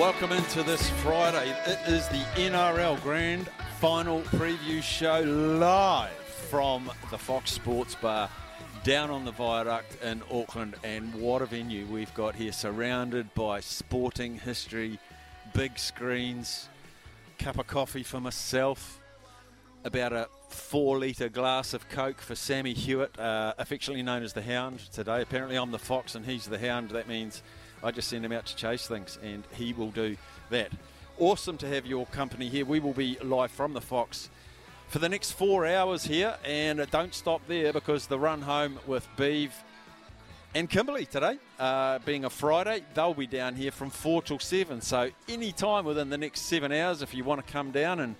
Welcome into this Friday. It is the NRL Grand Final Preview Show live from the Fox Sports Bar down on the viaduct in Auckland. And what a venue we've got here, surrounded by sporting history, big screens, cup of coffee for myself, about a four litre glass of Coke for Sammy Hewitt, uh, affectionately known as the Hound today. Apparently, I'm the Fox and he's the Hound. That means I just send him out to chase things, and he will do that. Awesome to have your company here. We will be live from the Fox for the next four hours here, and don't stop there because the run home with Beeve and Kimberley today, uh, being a Friday, they'll be down here from four till seven. So any time within the next seven hours, if you want to come down and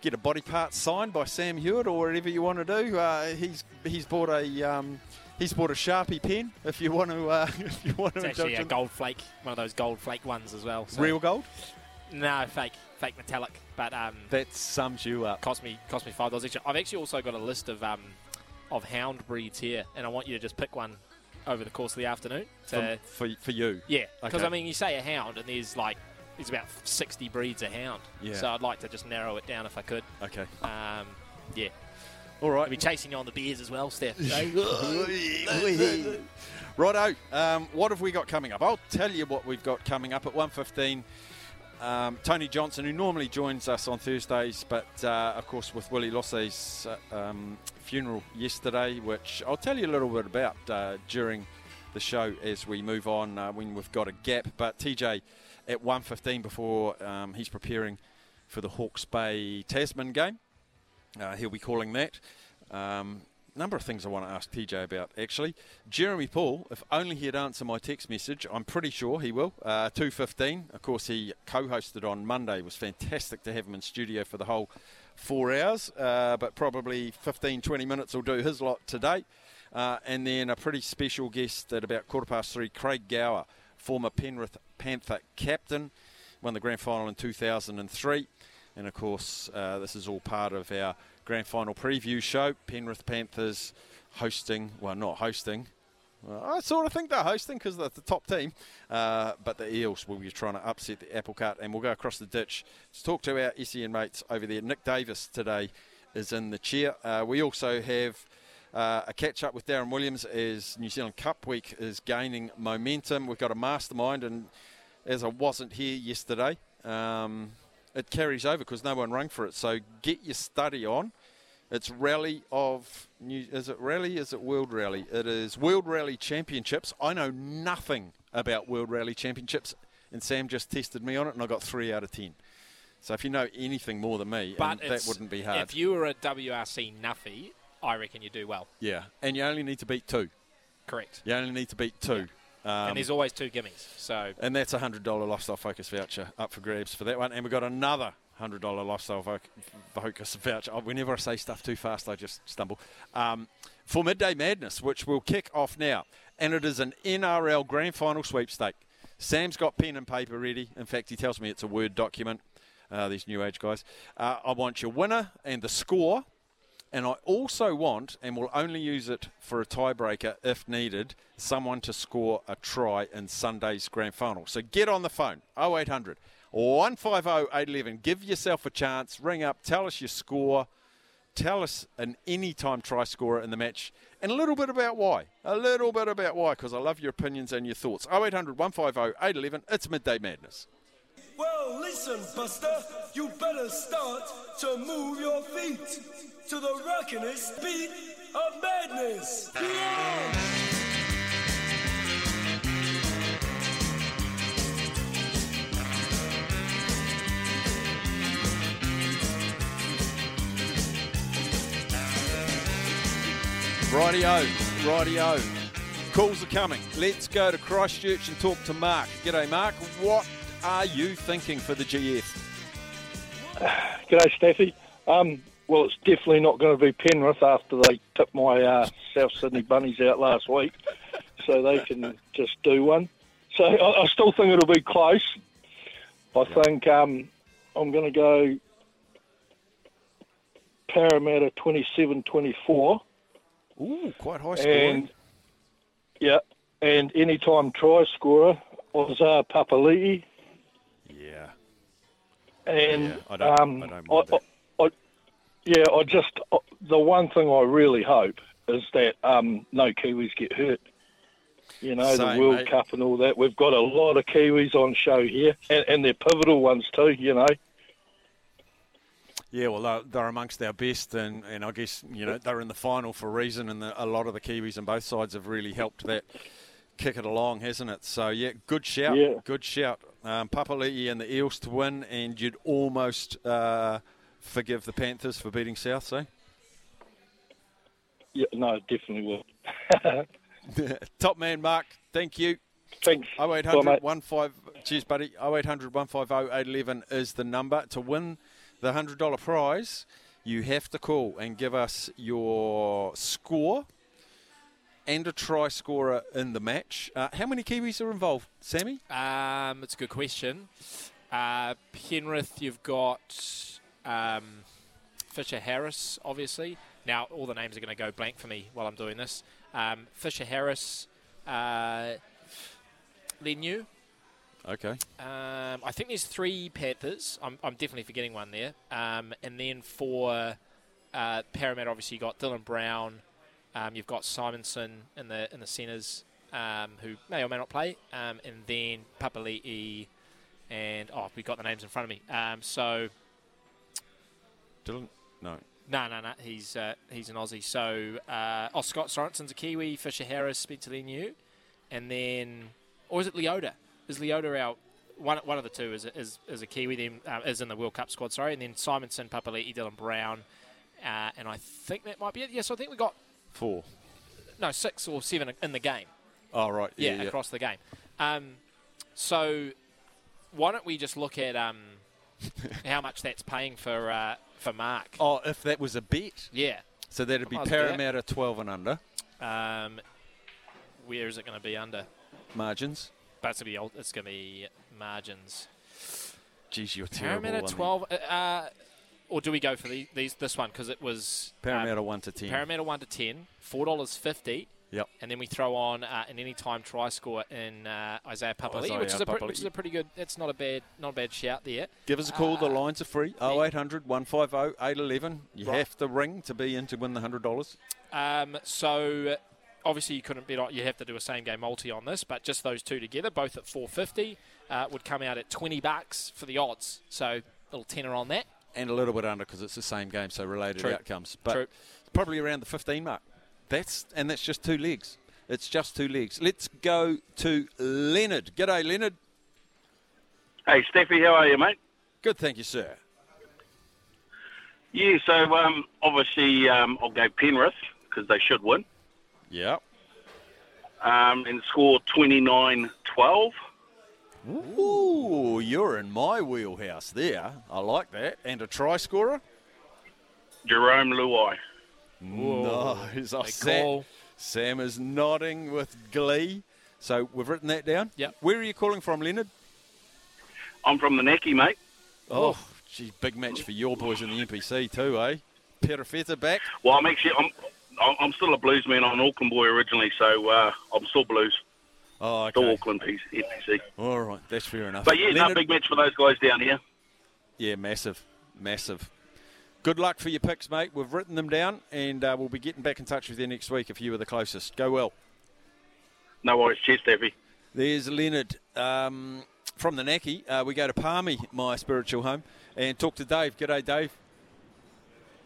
get a body part signed by Sam Hewitt or whatever you want to do, uh, he's he's bought a. Um, He's bought a Sharpie pen. If you want to, uh, if you want It's to, actually a gold flake, one of those gold flake ones as well. so- real gold. No, fake, fake metallic. But um, That sums you up. cost me cost me five dollars extra. I've actually also got a list of um, of hound breeds here, and I want you to just pick one over the course of the afternoon. To, for, for, for you. yeah, because Okay. I mean, you say a hound, and there's like there's about sixty breeds of hound. Yeah. So I'd like to just narrow it down if I could. Okay. Um, yeah, All right. I'll be chasing you on the beers as well, Steph. Righto. Um, what have we got coming up? I'll tell you what we've got coming up at 1.15. Um, Tony Johnson, who normally joins us on Thursdays, but uh, of course with Willie Losse's uh, um, funeral yesterday, which I'll tell you a little bit about uh, during the show as we move on uh, when we've got a gap. But TJ at 1.15 before um, he's preparing for the Hawke's Bay Tasman game. Uh, he'll be calling that. Um, number of things I want to ask TJ about actually. Jeremy Paul, if only he'd answer my text message, I'm pretty sure he will. Uh, 2.15, of course, he co hosted on Monday. It was fantastic to have him in studio for the whole four hours, uh, but probably 15, 20 minutes will do his lot today. Uh, and then a pretty special guest at about quarter past three, Craig Gower, former Penrith Panther captain, won the grand final in 2003. And of course, uh, this is all part of our grand final preview show. Penrith Panthers hosting, well, not hosting. Well, I sort of think they're hosting because they're the top team. Uh, but the Eels will be trying to upset the apple cart. And we'll go across the ditch to talk to our SEN mates over there. Nick Davis today is in the chair. Uh, we also have uh, a catch up with Darren Williams as New Zealand Cup week is gaining momentum. We've got a mastermind, and as I wasn't here yesterday, um, it carries over because no one rang for it. So get your study on. It's rally of New. Is it rally? Is it World Rally? It is World Rally Championships. I know nothing about World Rally Championships, and Sam just tested me on it, and I got three out of ten. So if you know anything more than me, But that wouldn't be hard. If you were a WRC Nuffy, I reckon you do well. yeah, and you only need to beat two. Correct. You only need to beat two. Um, and there's always two gimmies. So And that's a hundred dollar lifestyle focus voucher up for grabs for that one. And we've got another hundred dollar lifestyle focus voucher. Oh, whenever I say stuff too fast, I just stumble. Um, for midday madness, which will kick off now, and it is an NRL grand final sweepstake. Sam's got pen and paper ready. In fact, he tells me it's a word document. Uh, these new age guys. Uh, I want your winner and the score And I also want, and will only use it for a tiebreaker if needed, someone to score a try in Sunday's grand final. So get on the phone 0800 150 811. Give yourself a chance. Ring up, tell us your score. Tell us an anytime try scorer in the match and a little bit about why. A little bit about why, because I love your opinions and your thoughts. 0800 150 811. It's Midday Madness. Well, listen, Buster, you better start to move your feet to the rockinest beat of madness. Rightio, rightio. Calls are coming. Let's go to Christchurch and talk to Mark. G'day, Mark. What are you thinking for the GF? G'day, Staffy. Um, well, it's definitely not going to be Penrith after they tipped my uh, South Sydney Bunnies out last week, so they can just do one. So I, I still think it'll be close. I think um, I'm going to go Parramatta 27-24. Ooh, quite high scoring. And yeah, and anytime try scorer Isaiah Papali'i. And Yeah, I don't- um, I don't mind that. I, yeah, I just uh, the one thing I really hope is that um, no Kiwis get hurt. You know, Same, the World mate. Cup and all that. We've got a lot of Kiwis on show here, and, and they're pivotal ones too. You know. Yeah, well, they're, they're amongst our best, and, and I guess, you know, they're in the final for a reason, and the, a lot of the Kiwis on both sides have really helped that kick it along, hasn't it? So, yeah, good shout. Yeah. Good shout. Um, Papali'i and the Eels to win, and you'd almost uh, forgive the Panthers for beating South, so? Yeah, no, definitely will. Top man, Mark. Thank you. Thanks. Bye, 0800 mate. 15 cheers buddy 0800 150 811 is the number to win the $100 prize you have to call and give us your score and a try scorer in the match uh, how many kiwis are involved sammy Um, it's a good question. Uh, Penrith, you've got um, Fisher Harris, obviously. Now, all the names are going to go blank for me while I'm doing this. Um, Fisher Harris, uh, Leniu. okay Um, I think there's three Panthers. I'm, I'm definitely forgetting one there. Um, and then for uh, Parramatta, obviously you got Dylan Brown. Um, you've got Simonsson in the in the centres, um, who may or may not play. Um, and then Papali'i, and oh, we've got the names in front of me. Um, so Dylan no no, no, no. He's uh, he's an Aussie. So uh, oh, Scott Sorensen's a Kiwi. Fisher Harris, Spencer Leniu, and then or is it Leota? Is Leota out? one? One of the two is is, is a Kiwi. Then uh, is in the World Cup squad. Sorry, and then Simonsson, Papali'i, Dylan Brown, uh, and I think that might be it. Yes, I think we got four no six or seven in the game. oh right Yeah, yeah, yeah. across the game. Um, so why don't we just look at um, how much that's paying for uh, for Mark? oh if that was a bet Yeah. so that'd be Might as well do that. Parramatta 12 and under Um, where is it going to be under? margins But it's going to be it's going to be margins. geez you're terrible Parramatta twelve. Uh, uh, or do we go for the, these this one because it was um, 1 to 10 Parramatta one to ten, four dollars fifty, yep and then we throw on uh, an anytime try score in uh, Isaiah Papali'i, Isaiah which is a pre- which is a pretty good. That's not a bad not a bad shout there. Give us a call. the lines are free. Uh, 0800 150 811. You Right. have to ring to be in to win the $100. Um, so obviously you couldn't bet on. You have to do a same game multi on this, but just those two together, both at four fifty, uh, would come out at twenty bucks for the odds. So a little tenner on that. And a little bit under because it's the same game, so related True. outcomes. But True. probably around the 15 mark. That's And that's just two legs. It's just two legs. Let's go to Leonard. G'day, Leonard. Hey, Steffi, how are you, mate? Good, thank you, sir. Yeah, so um, obviously um, I'll go Penrith because they should win Yeah. um, and score 29 12. Ooh, you're in my wheelhouse there. I like that. And a try scorer? Jarome Luai. Nice. Oh, Big Sam. Sam is nodding with glee. So we've written that down. Yep. Where are you calling from, Leonard? I'm from the Naki, mate. Oh, gee, big match for your boys in the NPC too, eh? Perifeta back. Well, I'm actually I'm I'm- I'm still a Blues man. I'm an Auckland boy originally, so uh, I'm still Blues, Oh, still okay. Auckland P- NPC. All right, that's fair enough. But yeah, no big match for those guys down here. Yeah, massive, massive. Good luck for your picks, mate. We've written them down, and uh, we'll be getting back in touch with you next week if you were the closest. Go well. No worries. Cheers, Steffi. There's Leonard um, from the Naki. Uh, we go to Palmy, my spiritual home, and talk to Dave. G'day, Dave.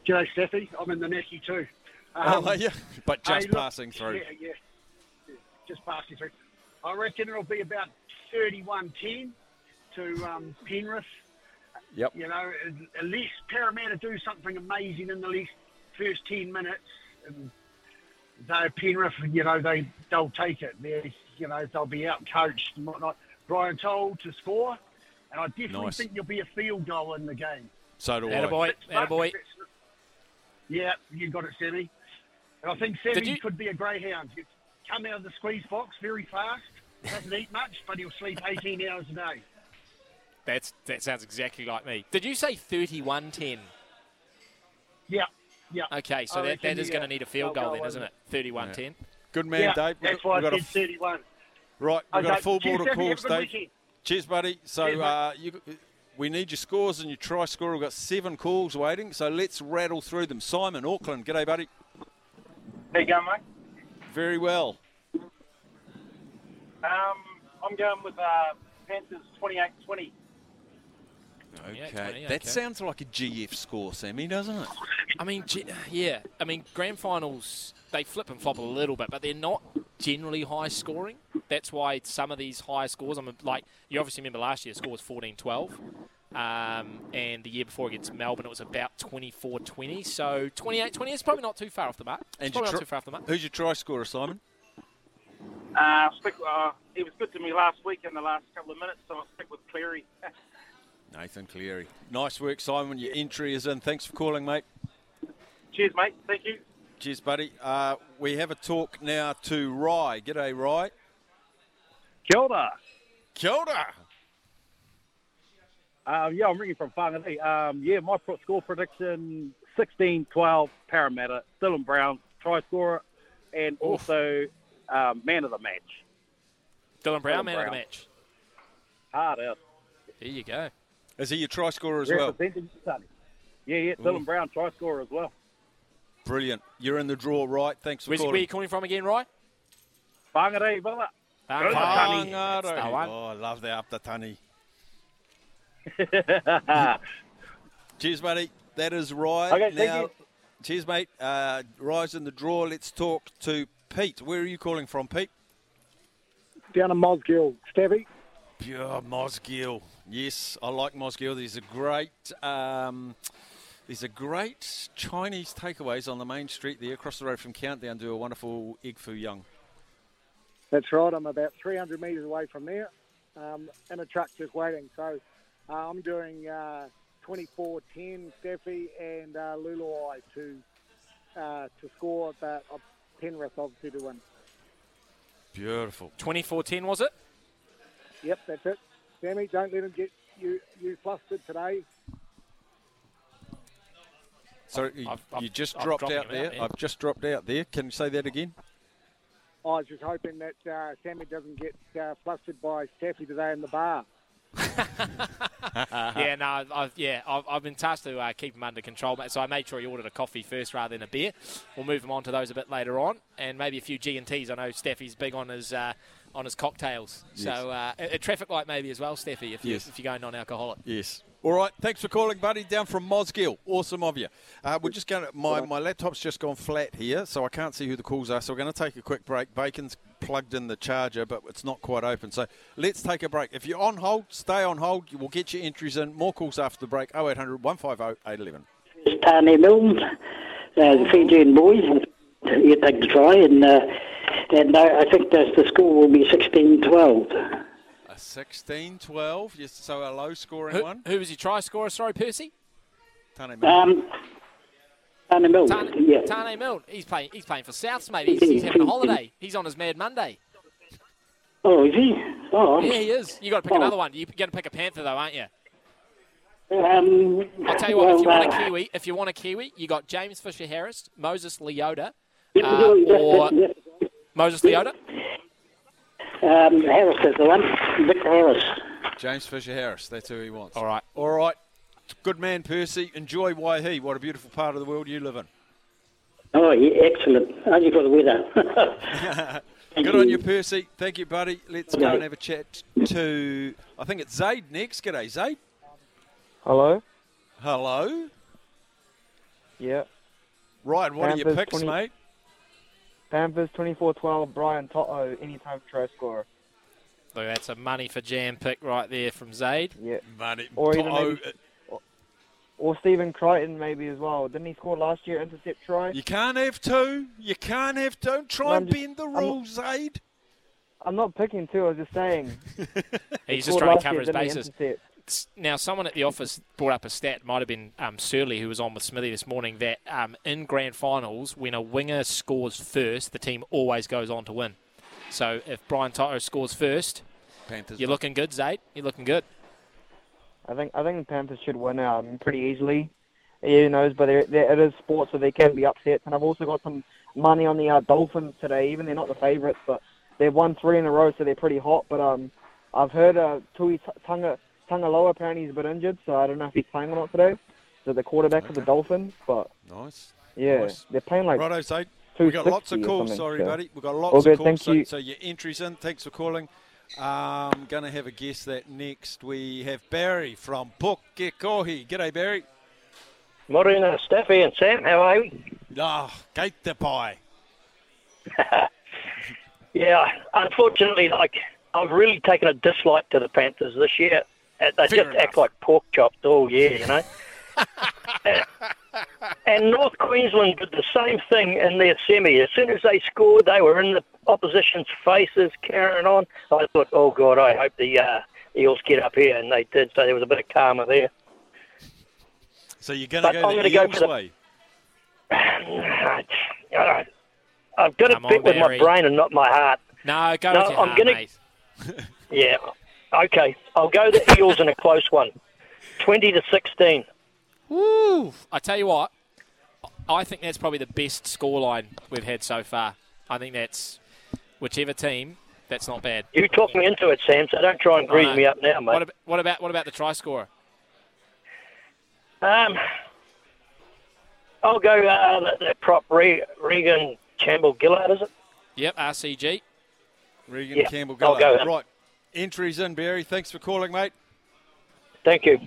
G'day, Steffi. I'm in the Naki too. oh, Um, are you? But hey, just look, passing through. Yeah, yeah, yeah, just passing through. I reckon it'll be about 31-10 to um, Penrith. Yep. You know, at- at least Parramatta do something amazing in the least first 10 minutes. And though Penrith, you know, they, they'll take it. They, you know, they'll be out coached and whatnot. Brian To'o to score. And I definitely Nice. think there'll be a field goal in the game. So do I. Attaboy, But- attaboy. Yeah, you got it, Sammy. And I think Sammy you- could be a greyhound. He's come out of the squeeze box very fast. Doesn't eat much, but he'll sleep 18 hours a day. That's that sounds exactly like me. Did you say 31-10? Yeah, yeah. Okay, so I that, that is going uh, to need a field they'll goal then, isn't it? 31-10. Good man, yeah, Dave. We've that's got- why we've got I a said 31. Right, we've got a full cheers, board of calls, Have a good Dave. weekend. Cheers, buddy. So Cheers, uh, you, we need your scores and your try score. We've got seven calls waiting, so let's rattle through them. Simon, Auckland. G'day, buddy. How you going, mate? Very well. Um, I'm going with uh, Panthers 28-20. Okay. 20, That sounds like a GF score, Sammy, doesn't it? I mean, yeah. I mean, grand finals they flip and flop a little bit, but they're not generally high scoring. That's why some of these high scores. I'm like you obviously remember last year the score was 14-12. Um, and the year before against Melbourne, it was about 24-20. So 28-20 is probably not too far off the mark. It's And probably not tr- too far off the mark. Who's your try scorer, Simon? Uh, stick, uh, he was good to me last week in the last couple of minutes, so I'll stick with Cleary. Nathan Cleary. Nice work, Simon. Your entry is in. Thanks for calling, mate. Cheers, mate. Thank you. Cheers, buddy. Uh, we have a talk now to Rye. G'day, Rye. Kia ora. Kia ora. Um, yeah, I'm ringing from Whangarei. Um, yeah, my pro- score prediction 16-12 Parramatta, Dylan Brown, try scorer, and also um, man of the match. Dylan Brown, Dylan man of the match. Hard out. There you go. Is he your try scorer as well? Yeah, yeah, Dylan Brown, try scorer as well. Brilliant. You're in the draw, right? Thanks for Where's, where are you calling from again, Ryan? Whangarei, brother. Tani. That's the one. Oh, I love the up the tunny. Cheers, buddy. That is Rye. Okay, thank now, you. cheers, mate. Uh, Rye's in the draw. Let's talk to Pete. Where are you calling from, Pete? Down in Mosgiel, Stevie. Pure Mosgiel. Yes, I like Mosgiel. There's a great, um, there's a great Chinese takeaways on the main street there, across the road from Countdown. Do a wonderful egg foo young. That's right. I'm about 300 metres away from there, um, in a truck just waiting. So uh, I'm doing uh, 24-10 Steffi and uh, Luluai to uh, to score, but uh, Penrith obviously to win. Beautiful. 24-10 was it? Yep, that's it. Sammy, don't let him get you you flustered today. Sorry, you, I've- I've- you just I've dropped dropped out there. out. I've just dropped out there. Can you say that again? I was just hoping that uh, Sammy doesn't get uh, flustered by Staffy today in the bar. yeah, no, I've, yeah, I've, I've been tasked to uh, keep him under control, mate. So I made sure he ordered a coffee first rather than a beer. We'll move him on to those a bit later on, and maybe a few G and Ts. I know Steffi's big on his uh, on his cocktails. So uh, a, a traffic light maybe as well, Steffi, if you, if you're going non-alcoholic. Yes. All right. Thanks for calling, buddy. Down from Mosgiel. Awesome of you. Uh, we're just going to. My, my laptop's just gone flat here, so I can't see who the calls are. So we're going to take a quick break. Bacon's plugged in the charger, but it's not quite open. So let's take a break. If you're on hold, stay on hold. We'll get your entries in. More calls after the break. 0800 150 811. Tony Milne, uh, the Fijian boys. You take the try, and uh, and uh, I think that the score will be 16-12. A 16 12. Yes, so a low scoring Who, one. who was your try scorer? Sorry, Percy. Taane Milne. Um, Tony Milne, Taane, yeah. Taane Milne. He's playing. He's playing for Souths, mate. He's, he's having a holiday. He's on his Mad Monday. Oh, is he? Oh, Yeah, he is. You got to pick Oh. another one. You're going to pick a Panther, though, aren't you? Um, I'll tell you what. if you well, want a uh, Kiwi, if you want a Kiwi, you got James Fisher Harris, Moses Leota, Yep, uh, yep, or yep, Moses Leota. Um, Harris is the one. Victor Harris. James Fisher Harris. That's who he wants. All right. All right. Good man, Percy. Enjoy Waihi. What a beautiful part of the world you live in. Oh, yeah, excellent. Only for the weather. Good on you, Percy. Thank you, buddy. Let's go and have a chat to, I think it's Zaid next. G'day, Zaid. Hello. Hello. Yeah. Ryan, what are your Panthers picks, 20 mate? Panthers 24-12. Brian To'o, anytime try scorer. Look, that's a money for jam pick right there from Zaid. Yeah. Money. Or even maybe, or, or Stephen Crichton maybe as well. Didn't he score last year? Intercept try. You can't have two. You can't have two. Don't try No, and just- bend the I'm- rules, Zaid. I'm not picking two. I was just saying. He He's just trying to cover year, his bases. Now, someone at the office brought up a stat, might have been um, Surly, who was on with Smithy this morning, that um, in grand finals, when a winger scores first, the team always goes on to win. So if Brian To'o scores first, Panthers. you're looking good, Zaid. You're looking good. I think I think the Panthers should win um, pretty easily. Who knows? But they're, they're, it is sports, so they can be upsets. And I've also got some money on the uh, Dolphins today. Even they're not the favourites, but they've won three in a row, so they're pretty hot. But um, I've heard uh, Tui Tunga Tungaloa apparently he's a bit injured, so I don't know if he's playing or not today. So the quarterback of the Dolphins, but Nice. yeah, Nice. they're playing like Righto, so We've got lots of calls. Sorry, so- buddy. We've got All lots good, of calls. thank so, you. so your entries in. Thanks for calling. Um, going to have a guess that next we have Barry from Pukekohe. G'day, Barry. Morena, Steffi and Sam, how are we? Ah, gate the pie. Yeah, unfortunately, like I've really taken a dislike to the Panthers this year. They Fair just act like pork chops all year, you know. and, North Queensland did the same thing in their semi. As soon as they scored, they were in the opposition's faces, carrying on. I thought, oh God, I hope the uh, Eels get up here, and they did. So there was a bit of karma there. So you're going to go I'm the gonna go for the- way. I've got to pick with my brain and not my heart. No, go No, with your I'm heart, gonna- mate. Yeah. Okay. I'll go the Eels in a close one. 20 to 16. Woo! I tell you what, I think that's probably the best scoreline we've had so far. I think that's whichever team. That's not bad. You talked me into it, Sam, so don't try and grease me up now, mate. What about, what about what about the try scorer? Um, I'll go uh, the, the prop Re- Regan Campbell Gillard, is it? Yep, RCG. Regan Yeah, Campbell I'll go Gillard. Right. Entries in, Barry. Thanks for calling, mate. Thank you.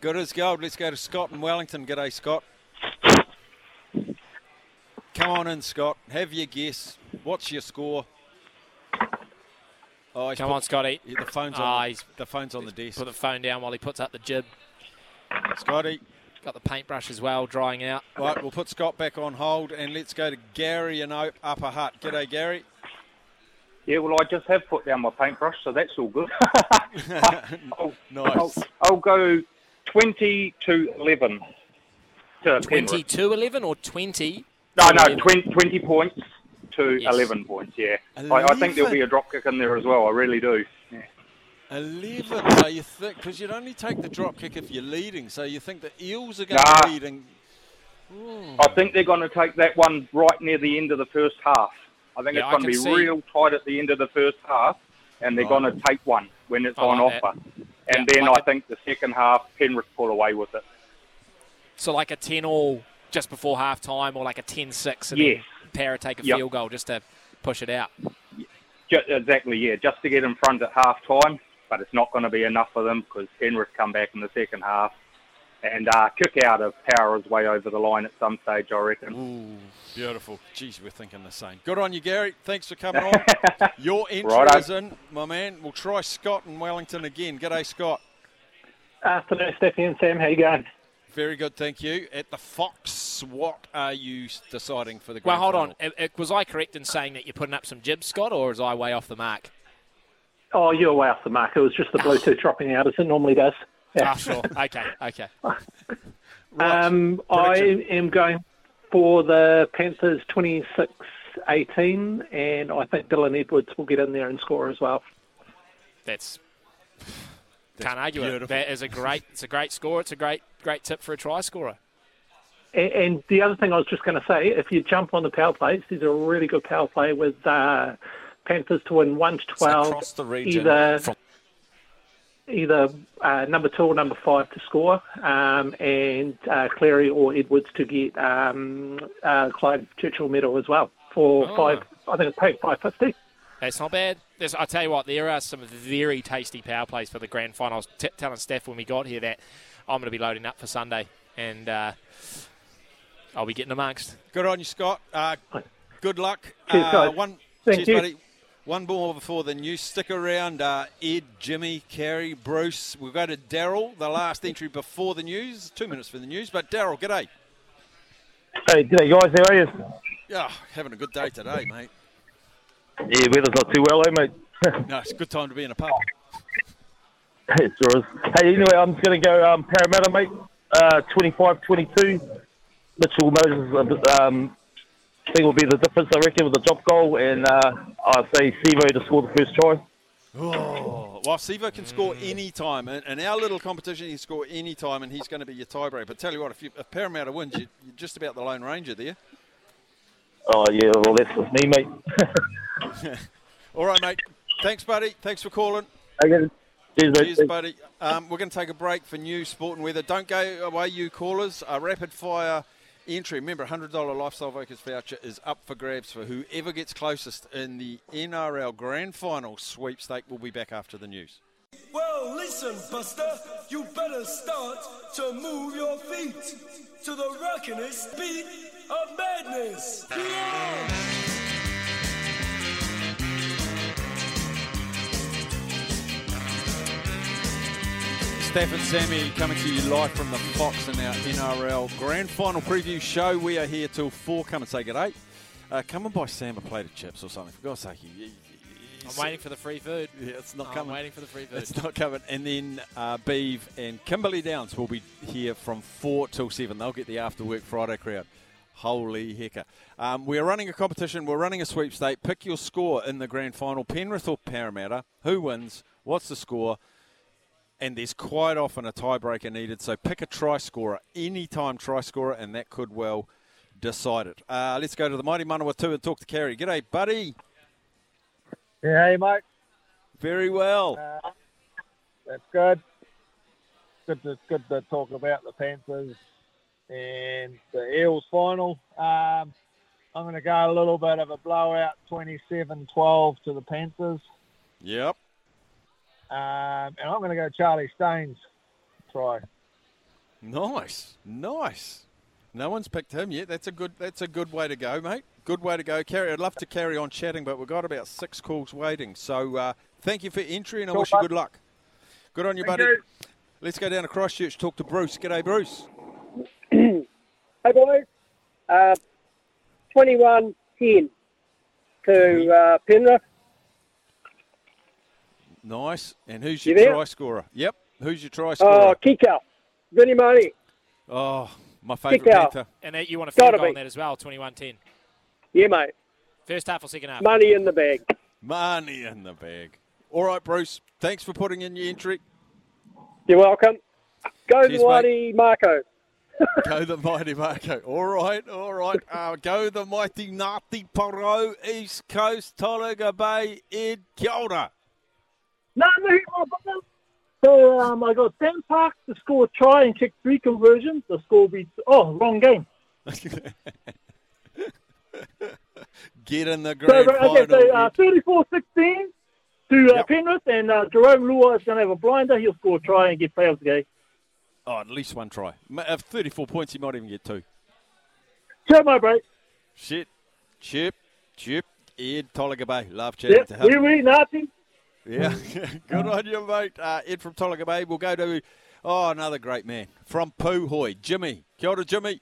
Good as gold. Let's go to Scott in Wellington. G'day, Scott. Come on in, Scott. Have your guess. What's your score? Oh, he's Come put- on, Scotty. Yeah, the phone's on. Ah, he's the phone's on the desk. Put the phone down while he puts up the jib. Scotty. Got the paintbrush as well, drying out. Right, we'll put Scott back on hold and let's go to Gary in O- Upper Hut. G'day, Gary. Yeah, well, I just have put down my paintbrush, so that's all good. I'll, nice. I'll, I'll go 20 to 11 to Penrith. 22 11 or 20? No, no, 20, 20 points to Yes. 11 points, yeah. I, I think there'll be a drop kick in there as well, I really do. Yeah. 11, so you think, because you'd only take the drop kick if you're leading, so you think the Eels are going Nah. to lead and hmm. I think they're going to take that one right near the end of the first half. I think Yeah, it's going to be see- real tight at the end of the first half, and they're oh. Right. going to take one when it's I on offer. that. And Yeah, then like I think the second half, Penrith pulled away with it. So like a 10 all just before half time or like a 10 6 and Yes. then Para take a Yep. field goal just to push it out. Ju- exactly, yeah, just to get in front at half time, but it's not going to be enough for them because Penrith come back in the second half and uh, kick out of Power's way over the line at some stage, I reckon. Ooh, beautiful. Jeez, we're thinking the same. Good on you, Gary. Thanks for coming on. Your entry Righto. is in, my man. We'll try Scott in Wellington again. G'day, Scott. Afternoon, Steffi and Sam. How you going? Very good, thank you. At the Fox, what are you deciding for the Well, hold final? on. Was I correct in saying that you're putting up some jibs, Scott, or is I way off the mark? Oh, you're way off the mark. It was just the Bluetooth dropping out as it normally does. Yeah. Ah, sure. Okay, okay. Um, I am going for the Panthers 26 18, and I think Dylan Edwards will get in there and score as well. That's Can't argue it. That is a great. It's a great score. It's a great great tip for a try scorer. And, and the other thing I was just going to say, if you jump on the power plays, there's a really good power play with uh, Panthers to win one to twelve, across the region either from- either uh, number two or number five to score, um, and uh, Cleary or Edwards to get um, uh, Clive Churchill medal as well for Oh. five. I think it's paid five fifty. That's not bad. There's, I tell you what, there are some very tasty power plays for the grand final. I was t- telling Steph when we got here that I'm going to be loading up for Sunday, and uh, I'll be getting amongst. Good on you, Scott. Uh, good luck. Cheers, uh, guys. One, Thank cheers, you. buddy. One more before the news. Stick around. Uh, Ed, Jimmy, Kerry, Bruce. We'll go to Daryl, the last entry before the news. Two minutes for the news. But Daryl, g'day. Hey, g'day guys, how are you? Yeah, having a good day today, mate. Yeah, weather's not too well, eh, mate? No, it's a good time to be in a pub. it sure is. Hey, anyway, I'm just going to go um, Parramatta, mate. Uh, 25-22. Mitchell Moses, um, I think will be the difference, I reckon, with the drop goal. And uh, I say Sivo to score the first try. Oh, well, Sivo can score any time. and, in our little competition, he can score any time, and he's going to be your tiebreaker. But tell you what, if, you, if Parramatta wins, you, you're just about the Lone Ranger there. Oh, yeah, well, that's just me, mate. All right, mate. Thanks, buddy. Thanks for calling. Okay. Cheers, mate. Cheers, buddy. Um, we're going to take a break for new sport, and weather. Don't go away, you callers. A rapid fire entry. Remember, a $100 Lifestyle Vocus voucher is up for grabs for whoever gets closest in the NRL Grand Final sweepstake. We'll be back after the news. Well, listen, Buster, you better start to move your feet to the rockinest beat of madness. Yeah! Steph and Sammy coming to you live from the Fox in our NRL Grand Final preview show. We are here till four. Come and say good day. Uh, come and buy Sam a plate of chips or something. For God's sake, you, you- you- I'm waiting for the free food. Yeah, it's not coming. I'm waiting for the free food. It's not coming. And then uh, Beeve and Kimberley Downs will be here from 4 till 7. They'll get the after work Friday crowd. Holy hecker. Um, we're running a competition. We're running a sweepstake. Pick your score in the grand final Penrith or Parramatta. Who wins? What's the score? And there's quite often a tiebreaker needed. So pick a try scorer, anytime try scorer, and that could well decide it. Uh, let's go to the Mighty Manawa Manawatu and talk to Kerry. G'day, buddy. Yeah, hey, mate. Very well. Uh, that's good. Good to good to talk about the Panthers and the Eels final. Um, I'm going to go a little bit of a blowout, 27-12 to the Panthers, Yep. Um, and I'm going to go Charlie Staines try. Nice, nice. No one's picked him yet. That's a good. That's a good way to go, mate. Good way to go, Carry. I'd love to carry on chatting, but we've got about six calls waiting. So uh, thank you for entry, and I Cool, wish you good luck. Good on you, Thank buddy. you. Let's go down to Christchurch. Talk to Bruce. G'day, Bruce. Hey boys, uh, 21-10 to uh, Penrith. Nice. And who's your there? try scorer? Yep. Who's your try scorer? Oh, scorer? Kika, Vinny Money. Oh, my favourite Kick. Panther. And that you want a field Gotta goal be. on that as well, 21-10. Yeah, mate. First half or second half? Money in the bag. Money in the bag. All right, Bruce. Thanks for putting in your entry. You're welcome. Go Cheers, the mighty Marco. go the mighty Marco. All right, all right. Uh, go the mighty Ngāti Paro, East Coast, Tolaga Bay, Ed Kia No, no, but no. So um, I got Dan Park to score a try and kick three conversions. The score beats. Oh, wrong game. Get in the So, grand okay, final. so uh, Ed. 34-16 to uh, Penrith, and uh, Jarome Luai is going to have a blinder. He'll score a try and get play of the game. Oh, at least one try. Of 34 points, he might even get two. Cheers, my break. Shit. Chip, chip. Ed Tolaga Bay. Love chatting Yep, to him. we we Nazi. Yeah, good on you, mate. Uh, Ed from Tolaga Bay. We'll go to, oh, another great man from Puhoi, Jimmy. Kia ora, Jimmy.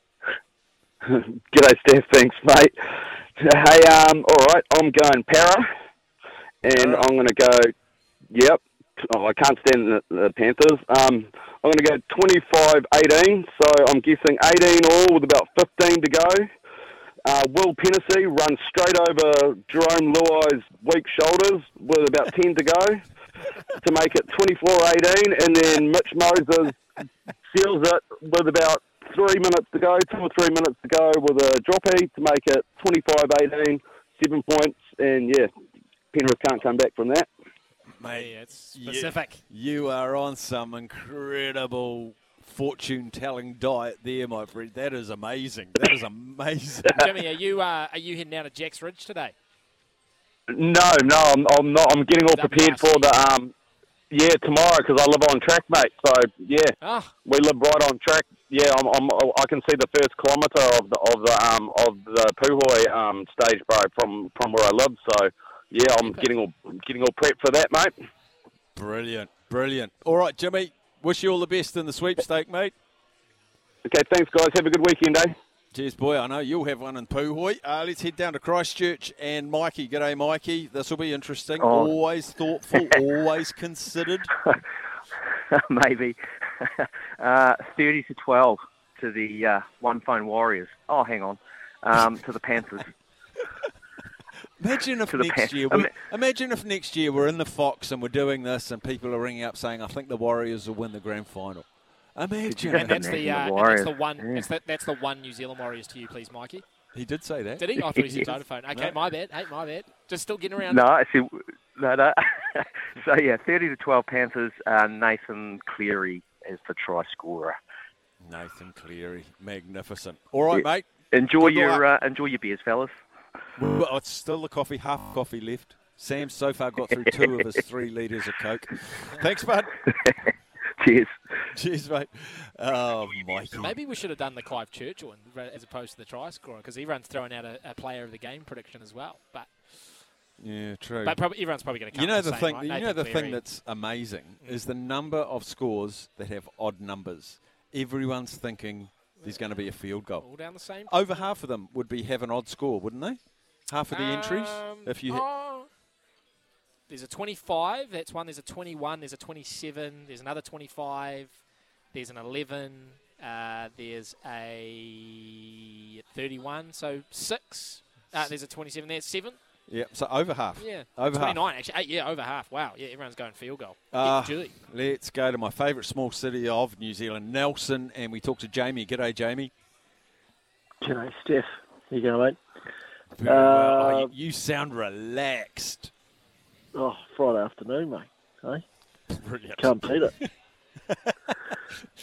G'day, Steph. Thanks, mate. Hey, um, all right, I'm going para, and I'm going to go. Yep. Oh, I can't stand the, the Panthers. Um, I'm going to go 25-18. So I'm guessing 18 all with about 15 to go. Uh, Will Penisini runs straight over Jarome Luai's weak shoulders with about 10 to go. to make it 24-18, and then Mitch Moses seals it with about three minutes to go, two or three minutes to go with a droppy to make it 25-18, seven points, and yeah, Penrith can't come back from that. Mate, Yeah, it's specific. You, you are on some incredible fortune-telling diet there, my friend. That is amazing. That is amazing. Jimmy, are you uh, are you heading down to Jack's Ridge today? No, no, I'm, I'm not. I'm getting all prepared for the um, yeah, tomorrow because I live on track, mate. So yeah, Ah. we live right on track. Yeah, I'm, I'm, I can see the first kilometre of the of the um of the Puhoi um stage, bro, from from where I live. So yeah, I'm getting all getting all prepped for that, mate. Brilliant, brilliant. All right, Jimmy. Wish you all the best in the sweepstake, mate. Okay, thanks, guys. Have a good weekend, eh? Cheers, boy. I know you'll have one in Puhoi. Uh, let's head down to Christchurch and Mikey. G'day, Mikey. This will be interesting. Oh. Always thoughtful, always considered. Maybe. uh, 30 to 12 to the uh, One Phone Warriors. Oh, hang on. Um, to the Panthers. Imagine if To the next Pan- year, I we, mean- imagine if next year we're in the Fox and we're doing this, and people are ringing up saying, "I think the Warriors will win the grand final." Imagine. And that's the, uh, and that's the one. That's, the, that's the one New Zealand Warriors to you, please, Mikey. He did say that. Did he? I thought he said Yes. Vodafone. Okay, No. my bad. Hey, my bad. Just still getting around. No, I see. No, no. so, yeah, 30 to 12 Panthers. Uh, Nathan Cleary is the try scorer. Nathan Cleary, magnificent. All right, Yeah. mate. Enjoy Good your uh, enjoy your beers, fellas. Well, it's still the coffee, half coffee left. Sam's so far got through two of his three litres of Coke. Thanks, bud. Cheers. Cheers, mate. Oh, Mikey. Maybe we should have done the Clive Churchill one as opposed to the try scorer because everyone's throwing out a, a player of the game prediction as well. But Yeah, true. But probably everyone's probably going to come. You know with the same, thing. right? You know the Cleary. thing that's amazing is the number of scores that have odd numbers. Everyone's thinking there's going to be a field goal. all down the same. Over half of them would be have an odd score, wouldn't they? Half of the entries, Um, if you. hit oh, there's a 25. That's one. There's a 21. There's a 27. There's another 25. There's an 11. Uh, there's a 31. So six. Uh, there's a 27. There's seven. yeah, so over half. Yeah, over 29 actually. Eight, yeah, over half. Wow. Yeah, everyone's going field goal. Uh, Julie. let's go to my favourite small city of New Zealand, Nelson, and we talk to Jamie. G'day, Jamie. G'day, Steph. You going, mate? Very well. Oh, Uh, you, you sound relaxed. Oh, Friday afternoon, mate. Hey? Brilliant. Can't beat it.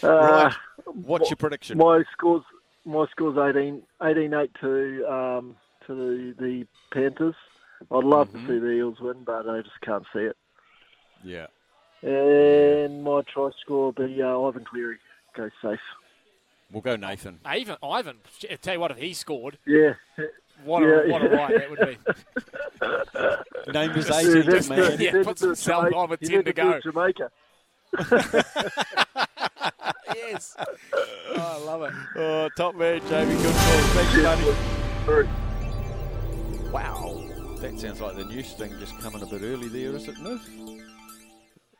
Right. Uh, What's your prediction? My scores, my scores 18, 18-8 to um, to the, the Panthers. I'd love Mm-hmm. to see the Eels win, but I just can't see it. Yeah. And my try score will be uh, Ivan Cleary. Go safe. We'll go Nathan. Ivan, Ivan. I tell you what, if he scored, Yeah. What a Yeah, what a yeah. right that would be. Name his Yeah, agent, that's man. the- Yeah, that's puts the himself Jamaica- on with 10 to go. Jamaica. yes. Oh, I love it. Oh, top man, Jamie. Good call. Thanks, buddy. Wow. That sounds like the news thing just coming a bit early there, is it, Niv?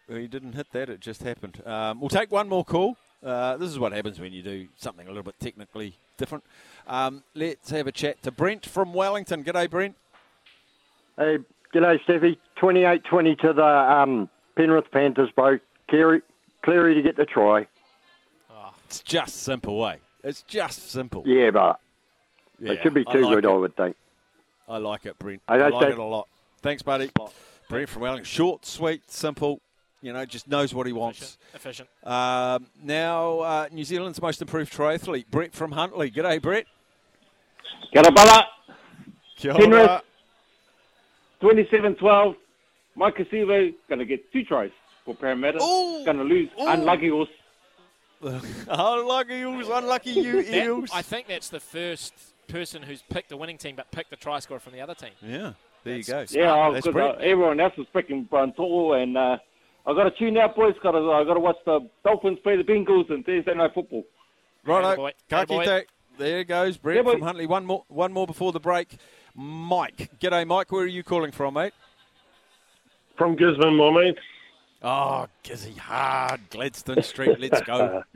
Well, you didn't hit that, it just happened. Um, we'll take one more call. Uh, this is what happens when you do something a little bit technically different. Um, let's have a chat to Brent from Wellington. G'day, Brent. Hey, g'day, Steffi. 28-20 to the um, Penrith Panthers, bro. Cleary, Cleary to get the try. It's just simple, eh? It's just simple. Yeah, but Yeah, it should be I too like good, it. I would think. I like it, Brent. I I, like think- it a lot. Thanks, buddy. Brent from Wellington. Short, sweet, simple. You know, just knows what he wants. Efficient. Um, now, uh, New Zealand's most improved triathlete, Brett from Huntly. G'day, Brett. G'day, brother. Kia Penrith, 27-12. Maika Sivo going to get two tries for Parramatta. Going to lose. Unlucky horse. unlucky Eels, unlucky you That- Eels. I think that's the first person who's picked the winning team but picked the try scorer from the other team. Yeah, there you go. Yeah, That's because uh, everyone else was picking Bruntor, and uh, I got to tune out, boys. Got to, I got to watch the Dolphins play the Bengals and Thursday night football. Righto. Attaboy. Kaki Attaboy. take. There goes Brett Yeah, boy. from Huntly. One more, one more before the break. Mike. G'day, Mike. Where are you calling from, mate? From Gisborne, my mate. Oh, Gizzy hard. Gladstone Street. Let's go.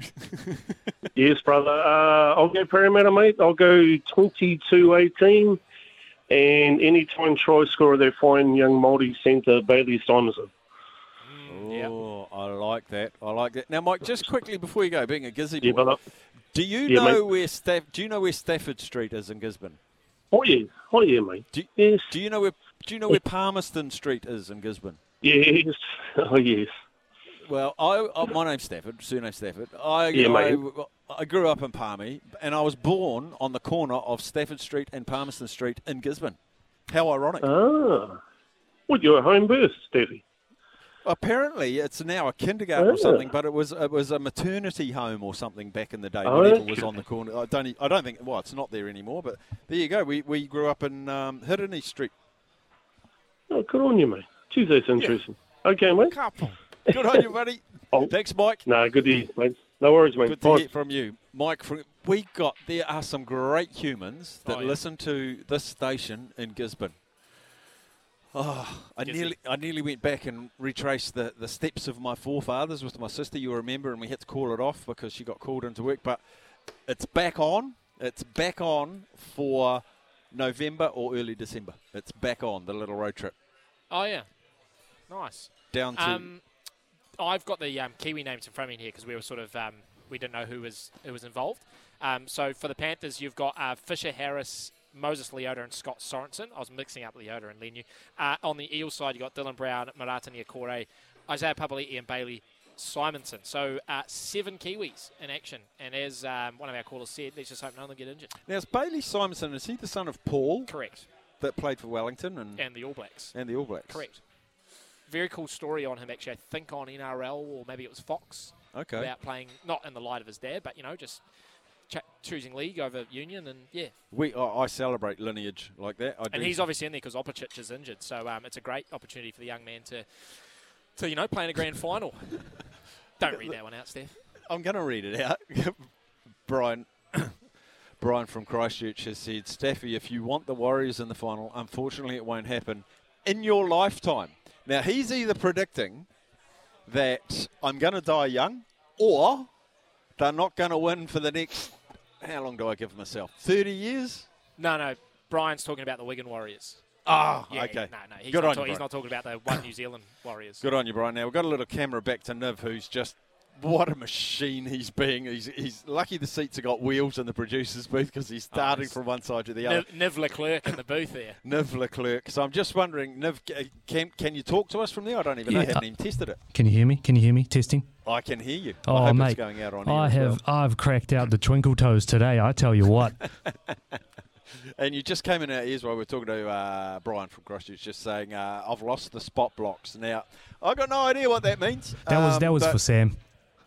Yes, brother. Uh, I'll go Parramatta, mate. I'll go 22-18. And anytime try scorer, they find young Māori centre Bailey Simonsson. Oh, I like that. I like that. Now, Mike, just quickly before you go, being a Gizzy boy, Yeah, do you Yeah, know mate. where Staff? Do you know where Stafford Street is in Gisborne? Oh yeah, oh yeah, mate. Do, yes. Do you know where? Do you know where Palmerston Street is in Gisborne? Yes. Oh yes. Well, I, I my name's Stafford, surname Stafford. I, Yeah, I, mate. I grew up in Palmy, and I was born on the corner of Stafford Street and Palmerston Street in Gisborne. How ironic! Ah. What, you're a home birth, Steffi? Apparently, it's now a kindergarten or something, but it was it was a maternity home or something back in the day. Oh, Whenever it was on the corner. I don't. e- I don't think. Well, it's not there anymore. But there you go. We we grew up in um, Hiddeny Street. Oh, good on you, mate. Geez, that's interesting. Okay, mate. Couple. Good on you, buddy. Thanks, Mike. No, good to hear, mate. No worries, mate. Good to Bye. hear from you, Mike. From, we got there are some great humans that Oh, yeah. listen to this station in Gisborne. Oh, I nearly, I nearly went back and retraced the, the steps of my forefathers with my sister. You remember, and we had to call it off because she got called into work. But it's back on. It's back on for November or early December. It's back on the little road trip Oh yeah, nice. down to. Um, I've got the um, Kiwi names in front of me here because we were sort of um, we didn't know who was who was involved. Um, so for the Panthers, you've got uh, Fisher Harris, Moses Leota, and Scott Sorensen. I was mixing up Leota and Leniu. Uh, on the Eel side, you got Dylan Brown, Marata Niukore, Isaiah Papali'i, and Bailey Simonsson. So uh, seven Kiwis in action. And as um, one of our callers said, let's just hope none of them get injured. now, is Bailey Simonsson, is he the son of Paul? Correct. That played for Wellington and, And the All Blacks. and the All Blacks. Correct. Very cool story on him, actually. I think on NRL or maybe it was Fox. Okay. About playing, not in the light of his dad, but, you know, just ch- choosing league over union. And, yeah. We, I I celebrate lineage like that. I And do. he's obviously in there because Opacic is injured. So um, it's a great opportunity for the young man to, to you know, play in a grand final. Don't read that one out, Steph. I'm going to read it out. Brian, Brian from Christchurch has said, Staffy, if you want the Warriors in the final, unfortunately it won't happen in your lifetime. Now he's either predicting that I'm going to die young, or they're not going to win for the next. How long do I give myself? Thirty years. No, no. Brian's talking about the Wigan Warriors. Ah, yeah, okay. No, no. He's, Good not, on ta- you, he's not talking about the one New Zealand Warriors. Good on you, Brian. Now we've got a little camera back to Niv, who's just what a machine he's being. He's, he's lucky the seats have got wheels in the producer's booth because he's starting nice. from one side to the other. Niv, Niv Leclerc in the booth there. Niv Leclerc. So I'm just wondering, Niv, can, can you talk to us from there? I don't even know. I Yeah. haven't even tested it. Can you hear me? Can you hear me? Testing. I can hear you. Oh, I hope mate, it's going out on I as have I've cracked out the twinkle toes today. I tell you what. And you just came in our ears while we were talking to uh, Brian from Christchurch, just saying, uh, I've lost the spot blocks. Now, I've got no idea what that means. That was um, that was but- for Sam.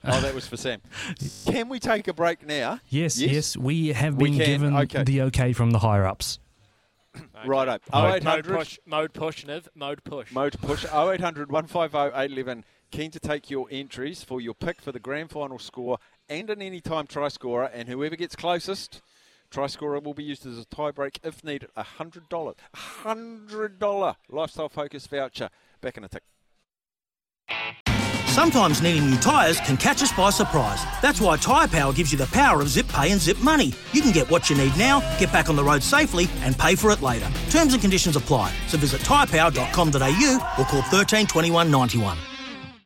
Oh, that was for Sam. Can we take a break now? Yes, yes, we have been can, given okay. the okay from the higher ups. Right up. Right. Mode 0800 push, mode push, Niv. Mode push. Mode push 0800 150 811. Keen to take your entries for your pick for the grand final score and an anytime try scorer. And whoever gets closest, try scorer will be used as a tie break if needed. A $100. $100 lifestyle focus voucher. Back in a tick. Sometimes needing new tyres can catch us by surprise. That's why Tyre Power gives you the power of zip pay and zip money. You can get what you need now, get back on the road safely, and pay for it later. Terms and conditions apply. So visit tyrepower.com.au or call 13 21 91.